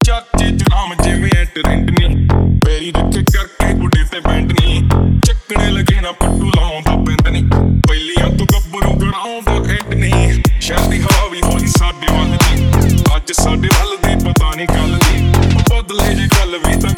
ਚਾਚੇ ਚ ਨਾਮ ਜਿਵੇਂ ਐ ਟ੍ਰੈਂਡ ਨਹੀਂ ਪੈਰੀ ਰੱਖੇ ਕਰਕੇ ਗੁੱਡੇ ਤੇ ਬੈਂਡ ਨਹੀਂ ਚੱਕਣੇ ਲੱਗੇ ਨਾ ਪੱਟੂ ਲਾਉਂਦਾ ਪਿੰਡ ਨਹੀਂ ਪਹਿਲੀਆਂ ਤੋਂ ਗੱਭਰੂ ਕਰਾਉਂਦਾ ਐਂਡ ਨਹੀਂ ਸ਼ਹਿਰ ਦੀ ਹਵਾ ਵੀ ਹੋਈ ਸਾਡੇ ਵੱਲ ਦੀ ਅੱਜ ਸਾਡੇ ਵੱਲ ਦੀ ਪਤਾ ਨਹੀਂ ਕੱਲ ਦੀ ਬਦਲੇ ਜੇ ਗੱਲ ਵੀ ਤਾਂ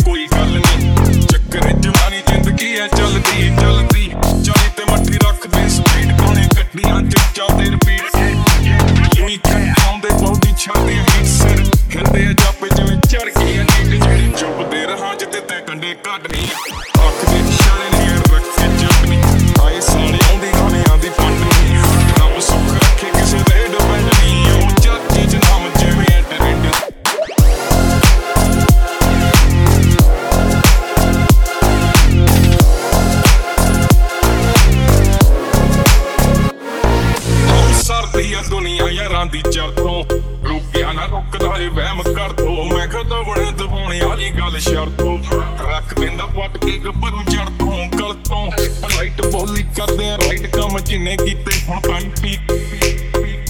ਉਹ ਸਰਦੀ ਆ ਦੁਨੀਆ ਯਾਰਾਂ ਦੀ ਚਰਤੋਂ ਰੁਕਿਆ ਨਾ ਰੁਕਦਾ ਏ, ਵਹਿਮ ਕਰ ਦੋ ਮੈਂ ਕਦੋਂ ਬੜੇ ਦਬਾਉਣੇ ਵਾਲੀ ਗੱਲ ਸ਼ਰਤੋਂ ਰੱਖ ਦਿੰਦਾ ਪੱਟ ਕੇ ਗੱਭਰੂ ਚੜ ਤੋਂ ਗਲ ਤੋਂ ਲਾਈਟ ਬੋਲੀ ਕਰਦੇ ਆ ਰਾਈਟ ਕੰਮ ਜਿੰਨੇ ਕੀਤੇ ਹੁਣ ਪਾਣੀ ਪੀ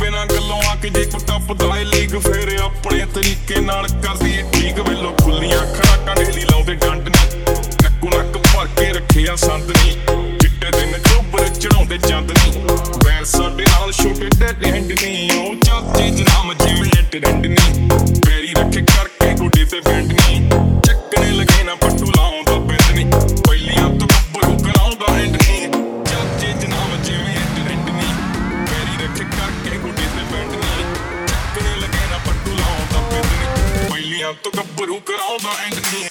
ਬਿਨਾਂ ਗੱਲੋਂ ਆ ਕੇ ਜੇ ਕੋ ਟੱਪਦਾ ਏ, ਲੀਗ ਫੇਰ ਆਪਣੇ ਤਰੀਕੇ ਨਾਲ ਕਰਦੀ ਏ, ਠੀਕ ਵੇਲੋ ਬੁਲੇਟ ਹੈਂਡਨੀ ਉਹ ਚਾਚੇ ਜਨਾਮ ਜਿਵੇਂ ਲੈਟ ਰੈਂਡਨੀ ਪੈਰੀ ਰੱਖ ਕਰਕੇ ਗੁੱਡੇ ਤੇ ਬੈਂਡਨੀ ਚੱਕਣੇ ਲਗੇ ਨਾ ਪੱਟੂ ਲਾਉਂਦਾ ਬੈਂਡਨੀ ਪਹਿਲੀਆਂ ਤੋਂ ਬੱਬਰੂ ਕਰਾਉਂਦਾ ਹੈਂਡਨੀ ਚਾਚੇ ਜਨਾਮ ਜਿਵੇਂ ਲੈਟ ਰੈਂਡਨੀ ਪੈਰੀ ਰੱਖ ਕਰਕੇ ਗੁੱਡੇ ਤੇ ਬੈਂਡਨੀ ਚੱਕਣੇ ਲਗੇ ਨਾ ਪੱਟੂ ਲਾਉਂਦਾ ਬੈਂਡਨੀ ਪਹਿਲੀਆਂ ਤੋਂ ਗੱਭਰੂ ਕਰਾਉਂਦਾ ਹੈਂਡਨੀ